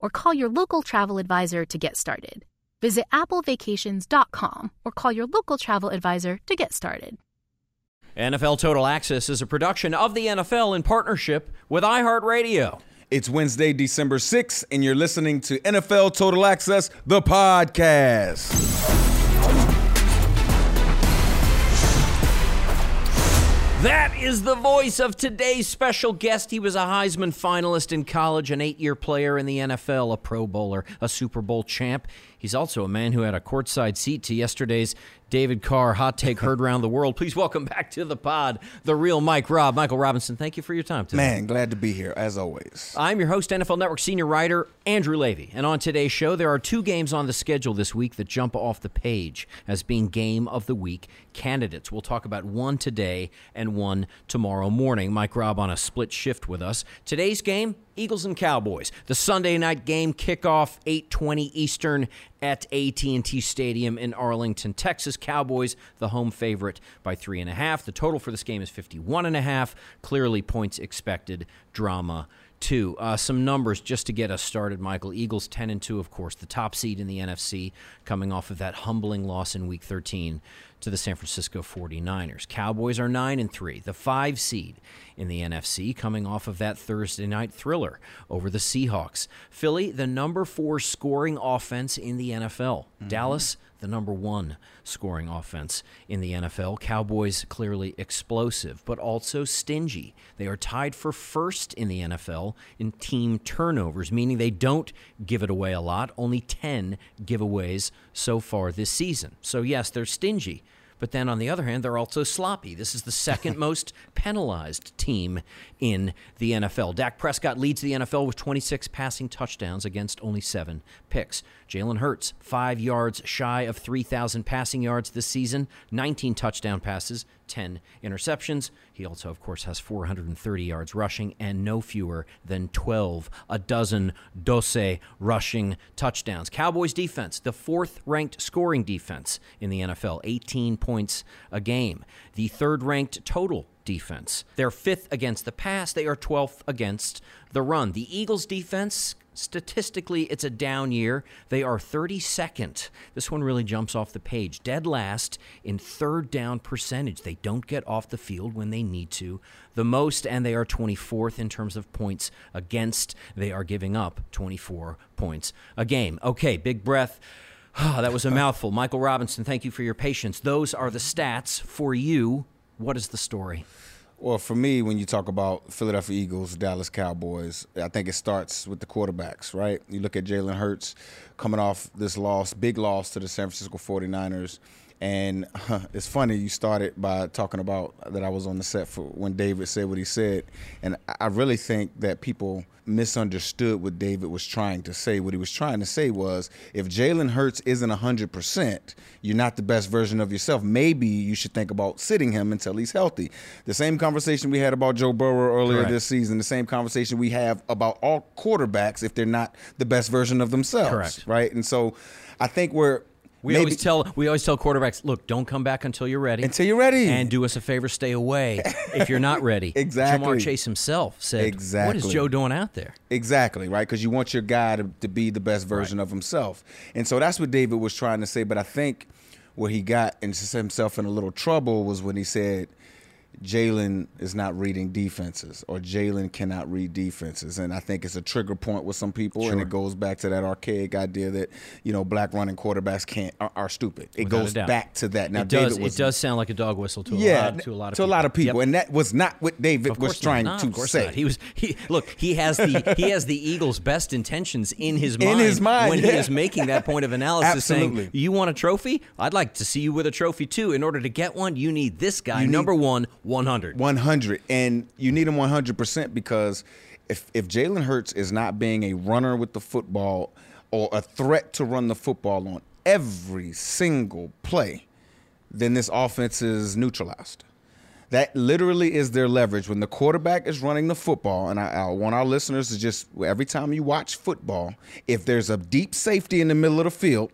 or call your local travel advisor to get started. Visit applevacations.com or call your local travel advisor to get started. NFL Total Access is a production of the NFL in partnership with iHeartRadio. It's Wednesday, December 6th, and you're listening to NFL Total Access, the podcast. That is the voice of today's special guest. He was a Heisman finalist in college, an eight year player in the NFL, a Pro Bowler, a Super Bowl champ. He's also a man who had a courtside seat to yesterday's David Carr hot take heard around the world. Please welcome back to the pod the real Mike Rob. Michael Robinson, thank you for your time today. Man, glad to be here, as always. I'm your host, NFL Network senior writer, Andrew Levy. And on today's show, there are two games on the schedule this week that jump off the page as being game of the week candidates. We'll talk about one today and one tomorrow morning. Mike Rob on a split shift with us. Today's game, Eagles and Cowboys. The Sunday night game kickoff 8:20 Eastern at AT&T Stadium in Arlington, Texas. Cowboys the home favorite by three and a half. The total for this game is 51 and a half. Clearly points expected. Drama two. Uh, some numbers just to get us started, Michael. Eagles 10 and 2, of course, the top seed in the NFC, coming off of that humbling loss in week 13 to the San Francisco 49ers. Cowboys are 9 and 3, the 5 seed in the NFC, coming off of that Thursday night thriller over the Seahawks. Philly, the number 4 scoring offense in the NFL. Mm-hmm. Dallas, the number 1 scoring offense in the NFL. Cowboys clearly explosive, but also stingy. They are tied for first in the NFL in team turnovers, meaning they don't give it away a lot, only 10 giveaways so far this season. So, yes, they're stingy. But then on the other hand, they're also sloppy. This is the second most penalized team in the NFL. Dak Prescott leads the NFL with 26 passing touchdowns against only seven picks. Jalen Hurts, five yards shy of 3,000 passing yards this season, 19 touchdown passes, 10 interceptions. He also, of course, has 430 yards rushing and no fewer than 12, a dozen dose rushing touchdowns. Cowboys defense, the fourth ranked scoring defense in the NFL, 18 points a game. The third ranked total defense. They're fifth against the pass, they are 12th against the run. The Eagles defense statistically it's a down year. They are 32nd. This one really jumps off the page. Dead last in third down percentage. They don't get off the field when they need to the most, and they are 24th in terms of points against. They are giving up 24 points a game. Okay, big breath. Oh, that was a mouthful. Michael Robinson, thank you for your patience. Those are the stats for you. What is the story? Well, for me, when you talk about Philadelphia Eagles, Dallas Cowboys, I think it starts with the quarterbacks, right? You look at Jalen Hurts coming off this loss, big loss to the San Francisco 49ers, And it's funny you started by talking about that I was on the set for when David said what he said, and I really think that people misunderstood what David was trying to say. What he was trying to say was, if Jalen Hurts isn't hundred percent, you're not the best version of yourself. Maybe you should think about sitting him until he's healthy. The same conversation we had about Joe Burrow earlier Correct. this season. The same conversation we have about all quarterbacks if they're not the best version of themselves. Correct. Right. And so, I think we're We maybe- always tell we always tell quarterbacks, look, don't come back until you're ready. Until you're ready. And do us a favor, stay away if you're not ready. Exactly. Ja'Marr Chase himself said, What is Joe doing out there? Exactly, right? Because you want your guy to, to be the best version of himself. And so that's what David was trying to say. But I think where he got into himself in a little trouble was when he said Jalen is not reading defenses or Jalen cannot read defenses. And I think it's a trigger point with some people. And it goes back to that archaic idea that, you know, black running quarterbacks can't are, are stupid. It Without goes back to that. Now it does David was it does sound like a dog whistle to a yeah, lot to a lot of to people. a lot of people. Yep. And that was not what David was trying not. To say. Not. He was he look. He has the he has the Eagles' best intentions in his In mind. his mind, when he is making that point of analysis, Absolutely. saying, "You want a trophy? I'd like to see you with a trophy too. In order to get one, you need this guy, You number one, one hundred. 100 and you need him 100% because if if Jalen Hurts is not being a runner with the football or a threat to run the football on every single play then this offense is neutralized that literally is their leverage when the quarterback is running the football and I, I want our listeners to just every time you watch football if there's a deep safety in the middle of the field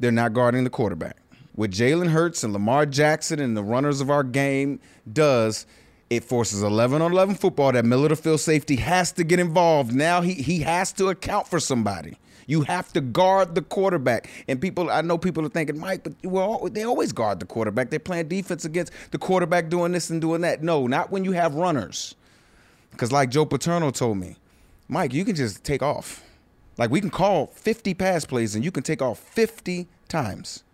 they're not guarding the quarterback. What Jalen Hurts and Lamar Jackson and the runners of our game does, it forces 11 on 11 football. That middle of the field safety has to get involved. Now he, he has to account for somebody. You have to guard the quarterback. And people, I know people are thinking, Mike, but well, they always guard the quarterback. They're playing defense against the quarterback doing this and doing that. No, not when you have runners. Because like Joe Paterno told me, Mike, you can just take off. Like we can call 50 pass plays and you can take off 50 times.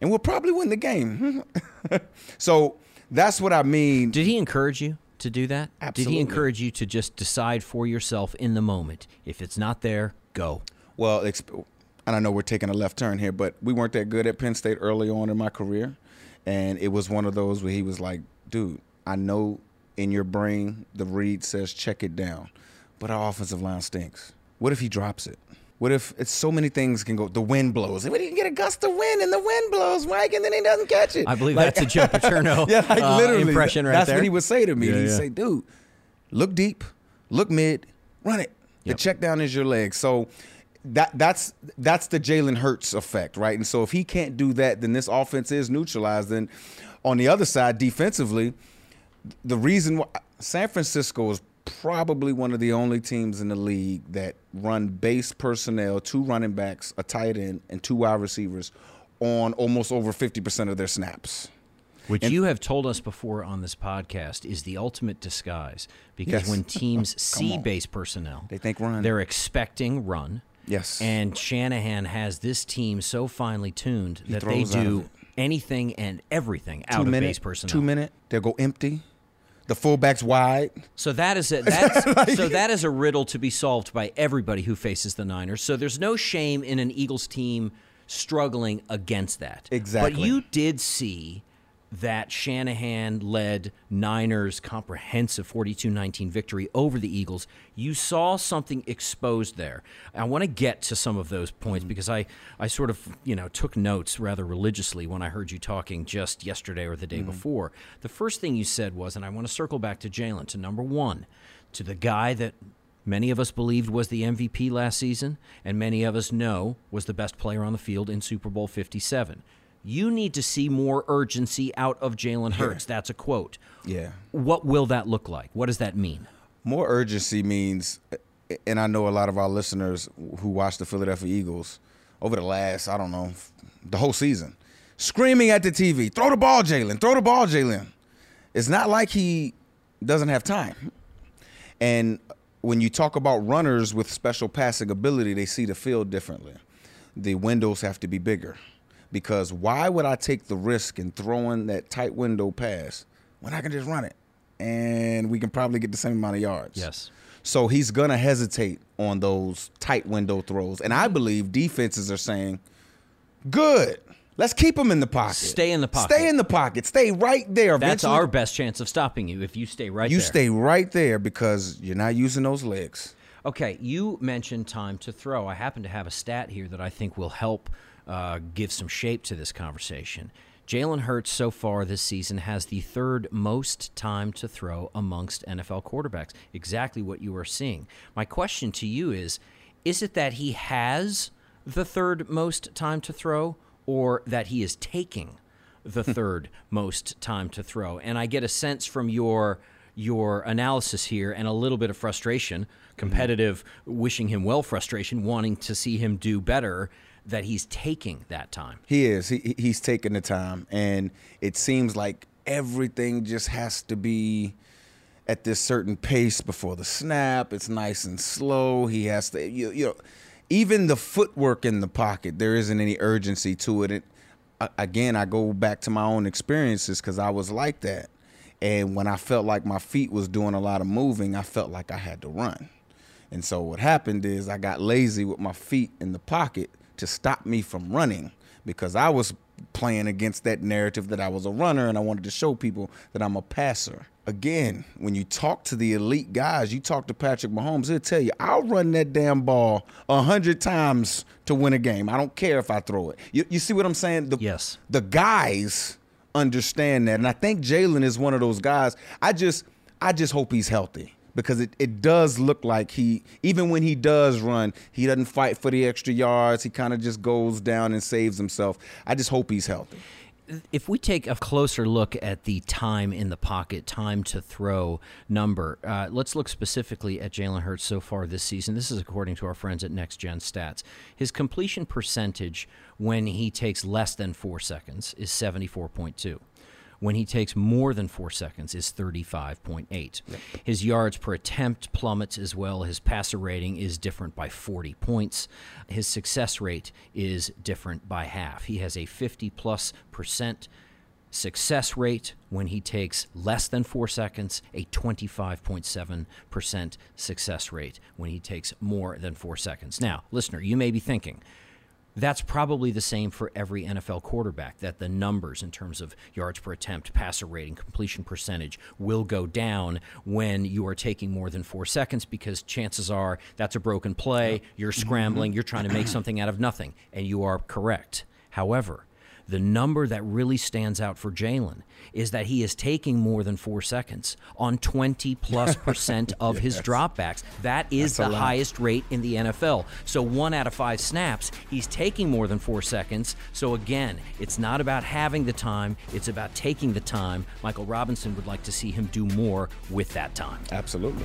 And we'll probably win the game. so that's what I mean. Did he encourage you to do that? Absolutely. Did he encourage you to just decide for yourself in the moment? If it's not there, go. Well, exp- and I know we're taking a left turn here, but we weren't that good at Penn State early on in my career. And it was one of those where he was like, dude, I know in your brain the read says check it down, but our offensive line stinks. What if he drops it? What if it's so many things can go? The wind blows. What if you can get a gust of wind and the wind blows, Mike, and then he doesn't catch it? I believe Like- that's a Joe Paterno yeah, like uh, literally impression right That's there. what he would say to me. Yeah, He'd yeah. say, "Dude, look deep, look mid, run it. The Yep. check down is your leg." So that that's that's the Jalen Hurts effect, right? And so if he can't do that, then this offense is neutralized. Then on the other side, defensively, the reason why San Francisco is probably one of the only teams in the league that run base personnel, two running backs, a tight end, and two wide receivers on almost over 50% of their snaps. Which you have told us before on this podcast is the ultimate disguise because Yes. when teams see base personnel, They think run. They're expecting run. Yes. And Shanahan has this team so finely tuned that they out of do anything and everything out two of minute, base personnel. Two minute, they'll go empty. The fullback's wide. So that is a that's, so that is a riddle to be solved by everybody who faces the Niners. So there's no shame in an Eagles team struggling against that. Exactly. But you did see that Shanahan led Niners comprehensive 42-19 victory over the Eagles. You saw something exposed there. I want to get to some of those points mm-hmm. because I I sort of, you know, took notes rather religiously when I heard you talking just yesterday or the day mm-hmm. before. The first thing you said was and I want to circle back to Jalen to number 1, to the guy that many of us believed was the MVP last season, and many of us know was the best player on the field in Super Bowl 57. You need to see more urgency out of Jalen Hurts. That's a quote. Yeah. What will that look like? What does that mean? More urgency means, and I know a lot of our listeners who watch the Philadelphia Eagles over the last, I don't know, the whole season, screaming at the TV, throw the ball, Jalen, throw the ball, Jalen. It's not like he doesn't have time. And when you talk about runners with special passing ability, they see the field differently. The windows have to be bigger. Because why would I take the risk in throwing that tight window pass when I can just run it and we can probably get the same amount of yards? Yes. So he's going to hesitate on those tight window throws. And I believe defenses are saying, good. Let's keep him in the pocket. Stay in the pocket. Stay in the pocket. Stay right there. That's Eventually, our best chance of stopping you if you stay right You there. You stay right there because you're not using those legs. Okay, you mentioned time to throw. I happen to have a stat here that I think will help uh, give some shape to this conversation. Jalen Hurts so far this season has the third most time to throw amongst NFL quarterbacks. Exactly what you are seeing. My question to you is is it that he has the third most time to throw or that he is taking the third most time to throw? And I get a sense from your your analysis here and a little bit of frustration, competitive, wishing him well frustration, wanting to see him do better, that he's taking that time. He is. He he's taking the time, and it seems like everything just has to be at this certain pace before the snap. It's nice and slow. He has to, you, you know, even the footwork in the pocket. There isn't any urgency to it. again, I go back to my own experiences because I was like that, and when I felt like my feet was doing a lot of moving, I felt like I had to run. And so what happened is I got lazy with my feet in the pocket to stop me from running because I was playing against that narrative that I was a runner and I wanted to show people that I'm a passer. Again, when you talk to the elite guys, you talk to Patrick Mahomes, he'll tell you, I'll run that damn ball a hundred times to win a game. I don't care if I throw it. You, you see what I'm saying? The, Yes. The guys understand that. And I think Jalen is one of those guys. I just I just hope he's healthy because it, it does look like he even when he does run, he doesn't fight for the extra yards. He kind of just goes down and saves himself. I just hope he's healthy. If we take a closer look at the time in the pocket, time to throw number, uh, let's look specifically at Jalen Hurts so far this season. This is according to our friends at Next Gen Stats. His completion percentage when he takes less than four seconds is 74.2. When he takes more than four seconds, is 35.8. His yards per attempt plummets as well. His passer rating is different by 40 points. His success rate is different by half. He has a 50 plus percent success rate when he takes less than four seconds, a 25.7% success rate when he takes more than four seconds. Now, listener, you may be thinking, that's probably the same for every NFL quarterback, that the numbers in terms of yards per attempt, passer rating, completion percentage will go down when you are taking more than four seconds because chances are that's a broken play, you're scrambling, mm-hmm. you're trying to make something out of nothing, and you are correct. However, the number that really stands out for Jalen is that he is taking more than four seconds on 20 plus percent of his dropbacks. That is That's the highest rate in the NFL. So one out of five snaps, he's taking more than four seconds. So again, it's not about having the time, it's about taking the time. Michael Robinson would like to see him do more with that time. Absolutely.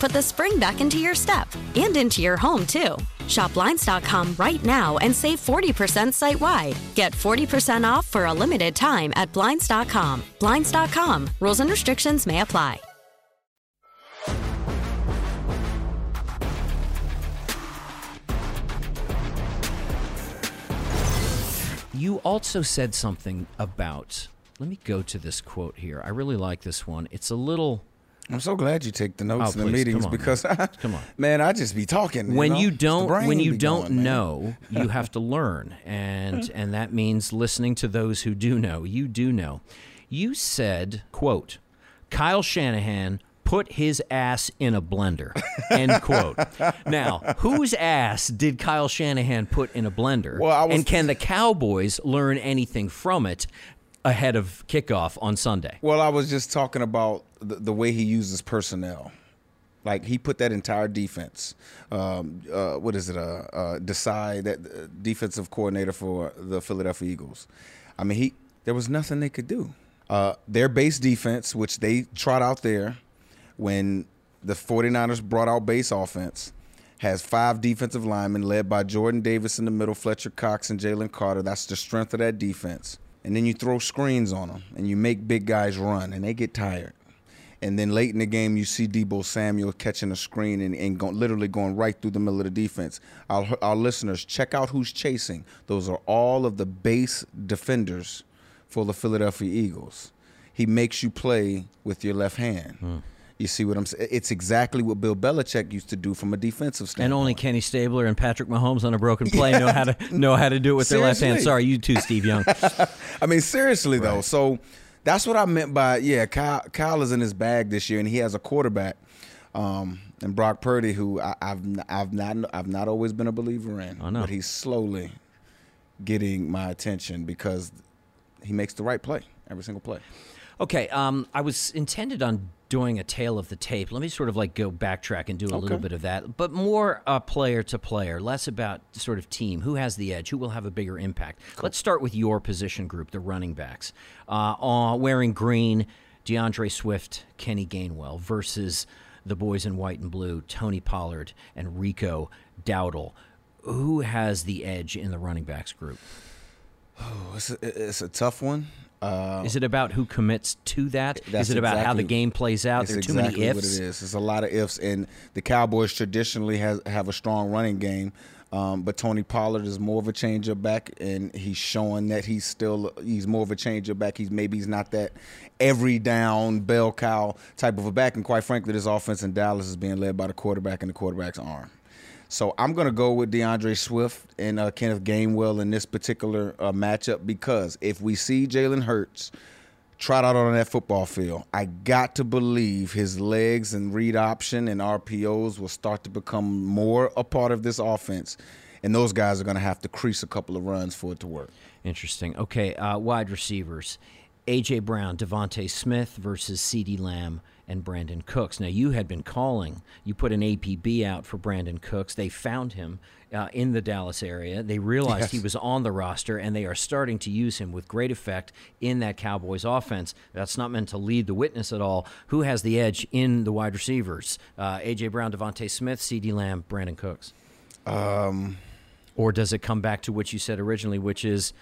put the spring back into your step and into your home, too. Shop Blinds.com right now and save 40% site wide. Get 40% off for a limited time at Blinds.com. Blinds.com. Rules and restrictions may apply. You also said something about. Let me go to this quote here. I really like this one. It's a little. I'm so glad you take the notes Oh, in the please, meetings on, because, Come on. man, I just be talking. when know? you the don't when you don't going, know you have to learn. And and that means listening to those who do know. You do know. You said quote kyle shanahan put his ass in a blender end quote. Now whose ass did kyle shanahan put in a blender? Well, I was- and can the cowboys learn anything from it ahead of kickoff on sunday Well, I was just talking about the, the way he uses personnel. Like he put that entire defense. Um, uh, what is it? Uh, uh, decide that uh, defensive coordinator for the Philadelphia Eagles. I mean, he there was nothing they could do. Uh, their base defense, which they trot out there when the 49ers brought out base offense, has five defensive linemen led by Jordan Davis in the middle, Fletcher Cox, and Jalen Carter. That's the strength of that defense. And then you throw screens on them and you make big guys run and they get tired. And then late in the game, you see Deebo Samuel catching a screen and, and go, literally going right through the middle of the defense. Our, our listeners, check out who's chasing. Those are all of the base defenders for the Philadelphia Eagles. He makes you play with your left hand. Hmm. You see what I'm saying? It's exactly what Bill Belichick used to do from a defensive standpoint. and only Kenny Stabler and Patrick Mahomes on a broken play know how to know how to do it with their left hand. Sorry, you too, Steve Young. I mean, seriously though. So that's what I meant by yeah. Kyle, Kyle is in his bag this year, and he has a quarterback, um, and Brock Purdy, who I, I've n- I've not I've not always been a believer in, I know. but he's slowly getting my attention because he makes the right play every single play. Okay, um, I was intended on doing a tale of the tape. Let me sort of like go backtrack and do a little bit of that, but more uh, player to player, less about sort of team. Who has the edge? Who will have a bigger impact? Let's start with your position group, the running backs. Uh, uh, wearing green, D'Andre Swift, Kenny Gainwell versus the boys in white and blue, Tony Pollard and Rico Dowdle. Who has the edge in the running backs group? Oh, it's a, it's a tough one. Uh, Is it about who commits to that? Is it about how the game plays out? There are too exactly many ifs. what it is. It's a lot of ifs, and the Cowboys traditionally has have a strong running game. Um, but Tony Pollard is more of a changer back, and he's showing that he's still he's more of a changer back. He's maybe he's not that every down bell cow type of a back. And quite frankly, this offense in Dallas is being led by the quarterback and the quarterback's arm. So I'm going to go with D'Andre Swift and uh, Kenneth Gainwell in this particular uh, matchup because if we see Jalen Hurts trot out on that football field, I got to believe his legs and read option and RPOs will start to become more a part of this offense. And those guys are going to have to crease a couple of runs for it to work. Interesting. Okay, uh, wide receivers. A.J. Brown, DeVonta Smith versus CeeDee Lamb and Brandin Cooks. Now, you had been calling. You put an APB out for Brandin Cooks. They found him uh, in the Dallas area. They realized he was on the roster, and they are starting to use him with great effect in that Cowboys offense. That's not meant to lead the witness at all. Who has the edge in the wide receivers? Uh, A.J. Brown, DeVonta Smith, CeeDee Lamb, Brandin Cooks. Um, Or does it come back to what you said originally, which is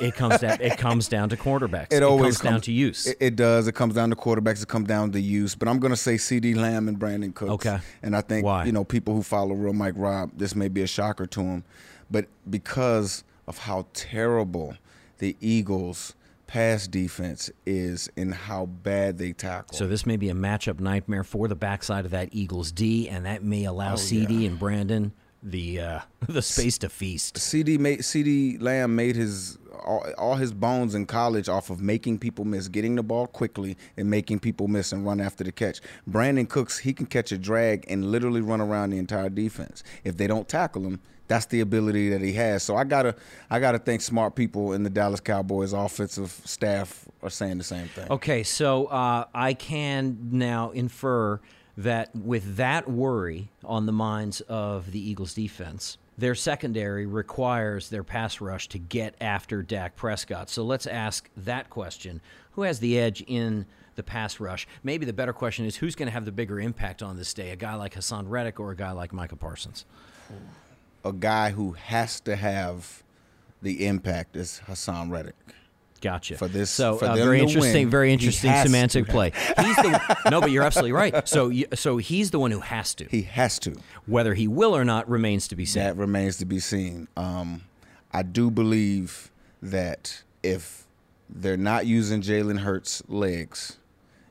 it comes down it comes down to quarterbacks. it always comes, down to use. It, it does. It comes down to quarterbacks. It comes down to use. But I'm going to say CeeDee Lamb and Brandin Cooks. Okay. And I think Why? you know people who follow real Mike Rob, this may be a shocker to him, but because of how terrible the Eagles' pass defense is and how bad they tackle. so this may be a matchup nightmare for the backside of that Eagles D, and that may allow Oh, CeeDee and Brandin the uh, the space to feast. CeeDee made CeeDee Lamb made his all, all his bones in college off of making people miss, getting the ball quickly and making people miss and run after the catch. Brandin Cooks, he can catch a drag and literally run around the entire defense. If they don't tackle him, that's the ability that he has. So I gotta I gotta think smart people in the Dallas Cowboys offensive staff are saying the same thing. Okay, so uh, I can now infer that with that worry on the minds of the Eagles defense, their secondary requires their pass rush to get after Dak Prescott. So let's ask that question. Who has the edge in the pass rush? Maybe the better question is who's going to have the bigger impact on this day, a guy like Haason Reddick or a guy like Micah Parsons? A guy who has to have the impact is Haason Reddick. Gotcha. For this- so for uh, very interesting, win, very interesting semantic play. He's the no, but you're absolutely right. So, so he's the one who has to. He has to. Whether he will or not remains to be seen. That remains to be seen. Um, I do believe that if they're not using Jalen Hurts' legs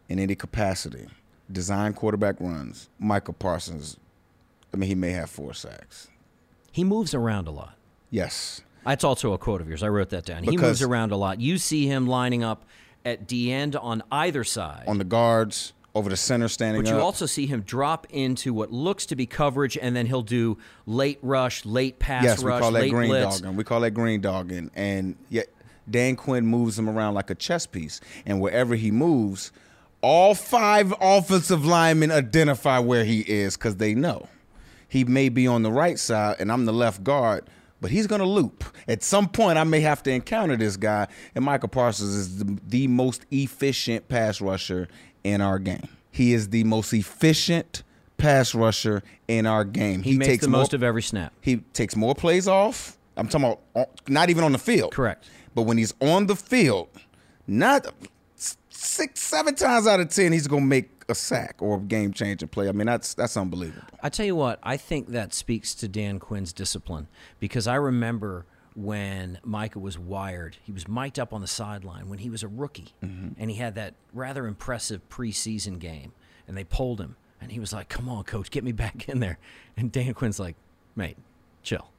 in any capacity, design quarterback runs, Michael Parsons, I mean, he may have four sacks. He moves around a lot. Yes. That's also a quote of yours. I wrote that down. he moves around a lot. You see him lining up at D end on either side. On the guards, over the center standing but you up. also see him drop into what looks to be coverage, and then he'll do late rush, late pass yes, rush, we call that late green blitz. dogging. We call that green dogging. And yet Dan Quinn moves him around like a chess piece. And wherever he moves, all five offensive linemen identify where he is because they know. He may be on the right side and I'm the left guard, but he's going to loop. At some point, I may have to encounter this guy. And Michael Parsons is the, the most efficient pass rusher in our game. He is the most efficient pass rusher in our game. He, makes takes the more- most of every snap. he takes more plays off. I'm talking about not even on the field. Correct. But when he's on the field, not six, seven times out of ten, he's gonna make a sack or a game changing play. I mean, that's that's unbelievable. I tell you what, I think that speaks to Dan Quinn's discipline because I remember when Micah was wired, he was mic'd up on the sideline when he was a rookie, mm-hmm. and he had that rather impressive preseason game, and they pulled him, and he was like, "Come on, coach, get me back in there," and Dan Quinn's like, "Mate, chill."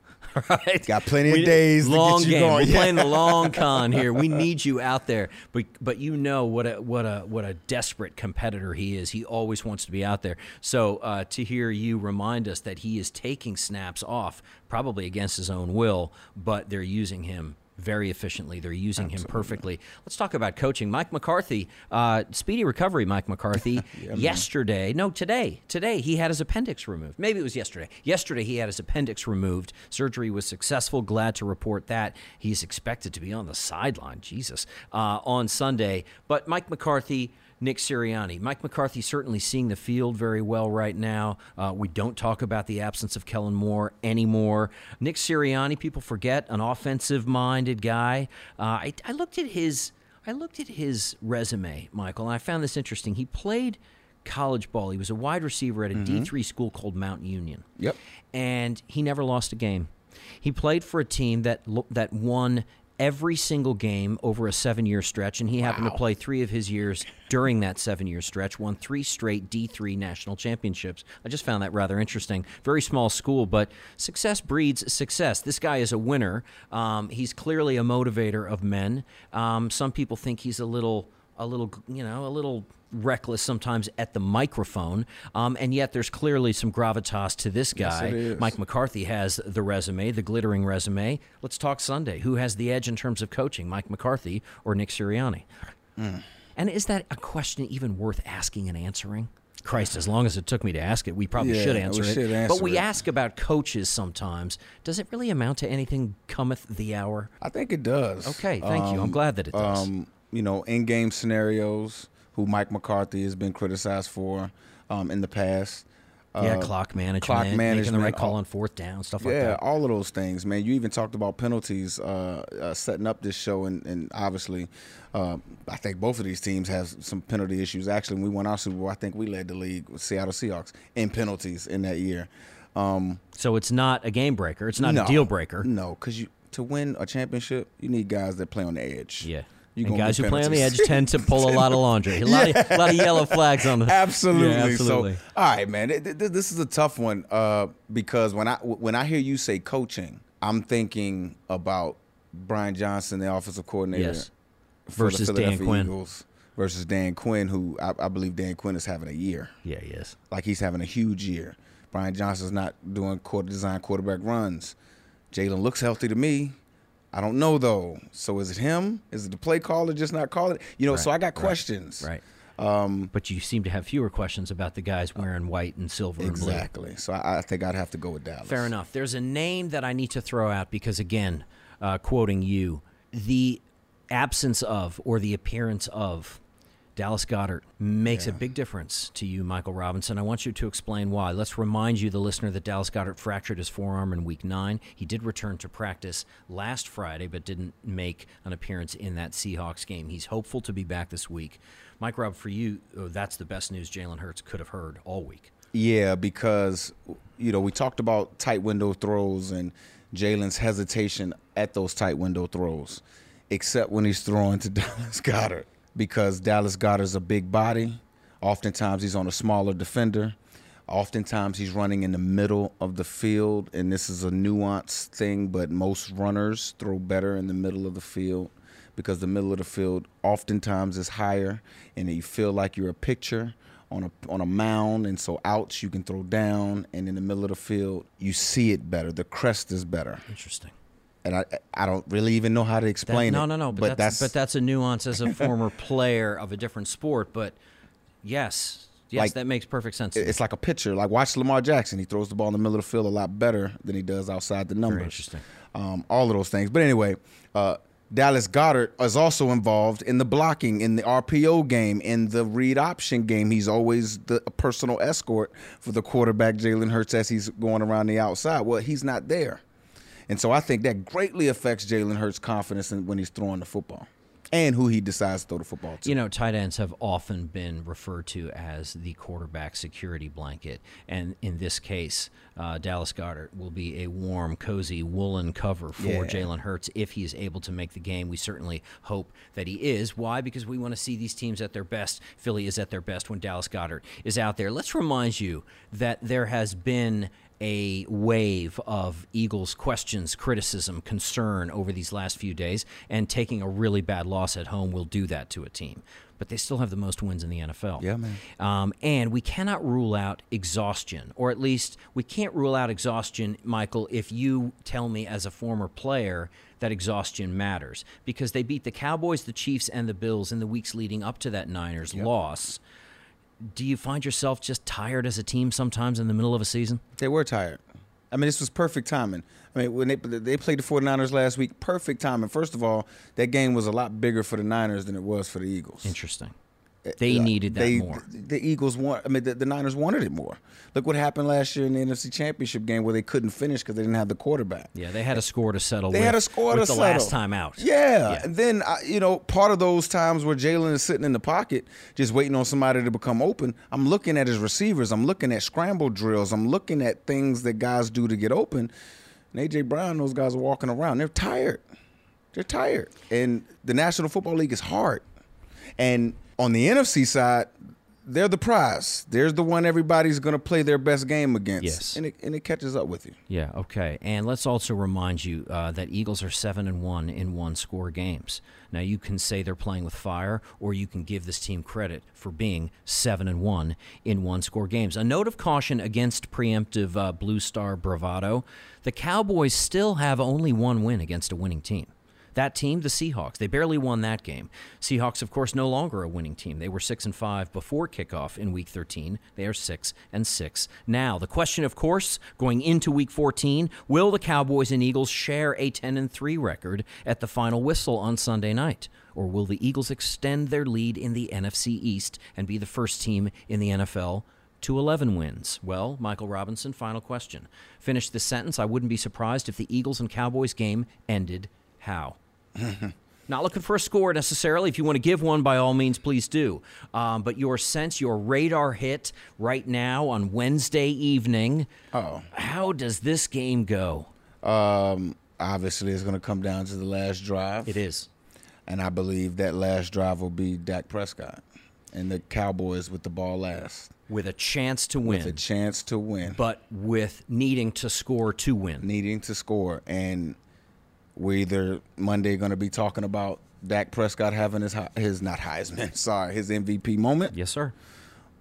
Right. Got plenty of We- days to get long you game. going. We're Yeah. playing the long con here. We need you out there, but but you know what a what a what a desperate competitor he is. He always wants to be out there. So uh, to hear you remind us that he is taking snaps off, probably against his own will, but they're using him very efficiently. They're using him perfectly. Let's talk about coaching. Mike McCarthy, uh, speedy recovery. Mike McCarthy. yesterday, no, today, today he had his appendix removed. Maybe it was yesterday. Yesterday he had his appendix removed. Surgery was successful. Glad to report that he's expected to be on the sideline. Jesus, uh, on Sunday. But Mike McCarthy. Nick Sirianni. Mike McCarthy certainly seeing the field very well right now. Uh, we don't talk about the absence of Kellen Moore anymore. Nick Sirianni, people forget, an offensive-minded guy. Uh, I, I looked at his, I looked at his resume, Michael, and I found this interesting. He played college ball. He was a wide receiver at a D3 school called Mount Union. Yep. And he never lost a game. He played for a team that that won every single game over a seven-year stretch, and he happened to play three of his years during that seven-year stretch. Won three straight D3 national championships. I just found that rather interesting. Very small school, but success breeds success. This guy is a winner. Um, he's clearly a motivator of men. Um, some people think he's a little a little, you know, a little reckless sometimes at the microphone. Um, and yet there's clearly some gravitas to this guy. is. Mike McCarthy has the resume, the glittering resume. Let's talk Sunday. Who has the edge in terms of coaching, Mike McCarthy or Nick Sirianni? And is that a question even worth asking and answering? Christ, as long as it took me to ask it, we probably Yeah, should we answer it. should but we it. ask about coaches sometimes. Does it really amount to anything cometh the hour? I think it does. Okay, thank you. I'm glad that it does. Um, you know, in-game scenarios, who Mike McCarthy has been criticized for um, in the past. yeah, Uh, clock management, clock making the management, right call all- on fourth down, stuff like Yeah, that. all of those things, man. You even talked about penalties uh, uh, setting up this show, and, and obviously, uh, I think both of these teams have some penalty issues. Actually, when we won our Super Bowl, I think we led the league with Seattle Seahawks in penalties in that year. Um, So it's not a game breaker. It's not no, a deal breaker. No, because you to win a championship, you need guys that play on the edge. Yeah. You and guys who play on the edge tend to pull a lot of laundry. A lot, of, a lot of yellow flags on the. Absolutely. Yeah, absolutely. So, all right, man. th- th- This is a tough one uh, because when I when I hear you say coaching, I'm thinking about Brian Johnson, the offensive coordinator, Yes. Versus Dan Philadelphia Quinn. Eagles, versus Dan Quinn, who I, I believe Dan Quinn is having a year. Yeah, he is. Like he's having a huge year. Brian Johnson's not doing quarter design quarterback runs. Jalen looks healthy to me. I don't know though. So is it him? Is it the play caller just not calling it? You know, so I got questions. Right. Um, but you seem to have fewer questions about the guys wearing white and silver and blue. Exactly. So I, I think I'd have to go with Dallas. Fair enough. There's a name that I need to throw out because, again, uh, quoting you, the absence of or the appearance of Dallas Goedert makes a big difference to you, Michael Robinson. I want you to explain why. Let's remind you, the listener, that Dallas Goedert fractured his forearm in week nine. He did return to practice last Friday, but didn't make an appearance in that Seahawks game. He's hopeful to be back this week. Mike Rob, for you, oh, that's the best news Jalen Hurts could have heard all week. Yeah, because you know we talked about tight window throws and Jalen's hesitation at those tight window throws, except when he's throwing to Dallas Goedert because Dallas Goedert's a big body. Oftentimes he's on a smaller defender. Oftentimes he's running in the middle of the field, and this is a nuanced thing, but most runners throw better in the middle of the field because the middle of the field oftentimes is higher, and you feel like you're a picture on a on a mound, and so outs you can throw down, and in the middle of the field you see it better. The crest is better, Interesting. And I I don't really even know how to That- explain no, it. no, no. But, that's, but that's a nuance as a former player of a different sport. But yes, yes, Like, that makes perfect sense. it's like a pitcher. Like watch Lamar Jackson. He throws the ball in the middle of the field a lot better than he does outside the numbers. interesting. Um, all of those things. But anyway, uh, Dallas Goedert is also involved in the blocking, in the RPO game, in the read option game. He's always the personal escort for the quarterback Jalen Hurts as he's going around the outside. Well, he's not there. And so I think that greatly affects Jalen Hurts' confidence in, when he's throwing the football and who he decides to throw the football to. You know, tight ends have often been referred to as the quarterback security blanket. And in this case, uh, Dallas Goedert will be a warm, cozy woolen cover for Yeah. Jalen Hurts if he is able to make the game. We certainly hope that he is. Why? Because we want to see these teams at their best. Philly is at their best when Dallas Goedert is out there. Let's remind you that there has been a wave of Eagles questions, criticism, concern over these last few days, and taking a really bad loss at home will do that to a team. But they still have the most wins in the NFL. Yeah, man. Um, and we cannot rule out exhaustion, or at least we can't rule out exhaustion, Michael, if you tell me as a former player that exhaustion matters. Because they beat the Cowboys, the Chiefs, and the Bills in the weeks leading up to that Niners loss. Do you find yourself just tired as a team sometimes in the middle of a season? They were tired. I mean, this was perfect timing. I mean, when they they played the 49ers last week, perfect timing. First of all, that game was a lot bigger for the Niners than it was for the Eagles. Interesting. They needed that they- more. The Eagles want. I mean, the, the Niners wanted it more. Look what happened last year in the NFC Championship game where they couldn't finish because they didn't have the quarterback. Yeah, they had a score to settle. They with, had a score with to the settle. last time out. Yeah. And then, I, you know, part of those times where Jalen is sitting in the pocket, just waiting on somebody to become open, I'm looking at his receivers. I'm looking at scramble drills. I'm looking at things that guys do to get open. And A.J. Brown, those guys are walking around. They're tired. They're tired. And the National Football League is hard. And on the NFC side, they're the prize. There's the one everybody's going to play their best game against. Yes. And it, and it catches up with you. Yeah, okay. And let's also remind you uh, that Eagles are seven and one in one score games. Now you can say they're playing with fire, or you can give this team credit for being seven and one in one score games. A note of caution against preemptive uh, Blue Star bravado: the Cowboys still have only one win against a winning team. That team, the Seahawks, they barely won that game. Seahawks, of course, no longer a winning team. They were six and five before kickoff in Week 13. They are six and six now. The question, of course, going into Week 14, will the Cowboys and Eagles share a 10 and three record at the final whistle on Sunday night, or will the Eagles extend their lead in the NFC East and be the first team in the NFL? to 11 wins? Well, Michael Robinson, final question. Finish this sentence. I wouldn't be surprised if the Eagles and Cowboys game ended how? Not looking for a score necessarily. If you want to give one, by all means, please do. Um, but your sense, your radar hit right now on Wednesday evening. Oh. How does this game go? Um, obviously, it's going to come down to the last drive. It is. And I believe that last drive will be Dak Prescott and the Cowboys with the ball last. With a chance to win. With a chance to win. But with needing to score to win. Needing to score. And We're either Monday going to be talking about Dak Prescott having his his not Heisman, sorry, his MVP moment. Yes, sir.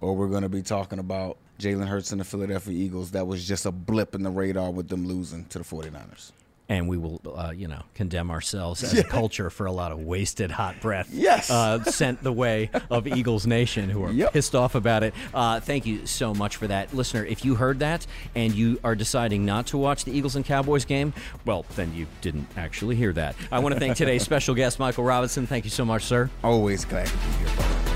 Or we're going to be talking about Jalen Hurts and the Philadelphia Eagles. That was just a blip in the radar with them losing to the 49ers and we will, uh, you know, condemn ourselves as a culture for a lot of wasted hot breath. Yes, uh, sent the way of Eagles Nation, who are yep. pissed off about it. Uh, thank you so much for that, listener. If you heard that and you are deciding not to watch the Eagles and Cowboys game, well, then you didn't actually hear that. I want to thank today's special guest, Michael Robinson. Thank you so much, sir. Always glad to be here.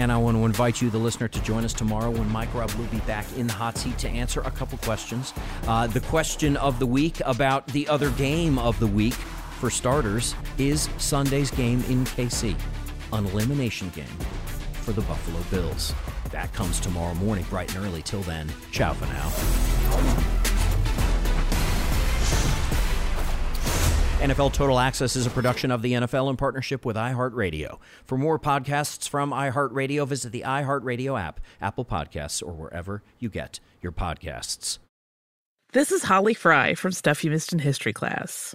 And I want to invite you, the listener, to join us tomorrow when Mike Rob will be back in the hot seat to answer a couple questions. Uh, the question of the week about the other game of the week, for starters, is Sunday's game in KC, an elimination game for the Buffalo Bills. That comes tomorrow morning, bright and early. Till then, ciao for now. NFL Total Access is a production of the NFL in partnership with iHeartRadio. For more podcasts from iHeartRadio, visit the iHeartRadio app, Apple Podcasts, or wherever you get your podcasts. This is Holly Fry from Stuff You Missed in History class.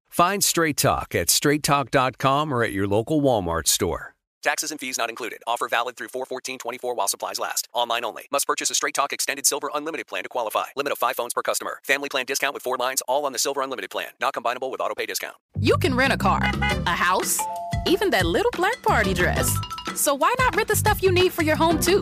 Find Straight Talk at straighttalk.com or at your local Walmart store. Taxes and fees not included. Offer valid through 41424 while supplies last. Online only. Must purchase a Straight Talk Extended Silver Unlimited plan to qualify. Limit of 5 phones per customer. Family plan discount with 4 lines all on the Silver Unlimited plan. Not combinable with auto pay discount. You can rent a car, a house, even that little black party dress. So why not rent the stuff you need for your home too?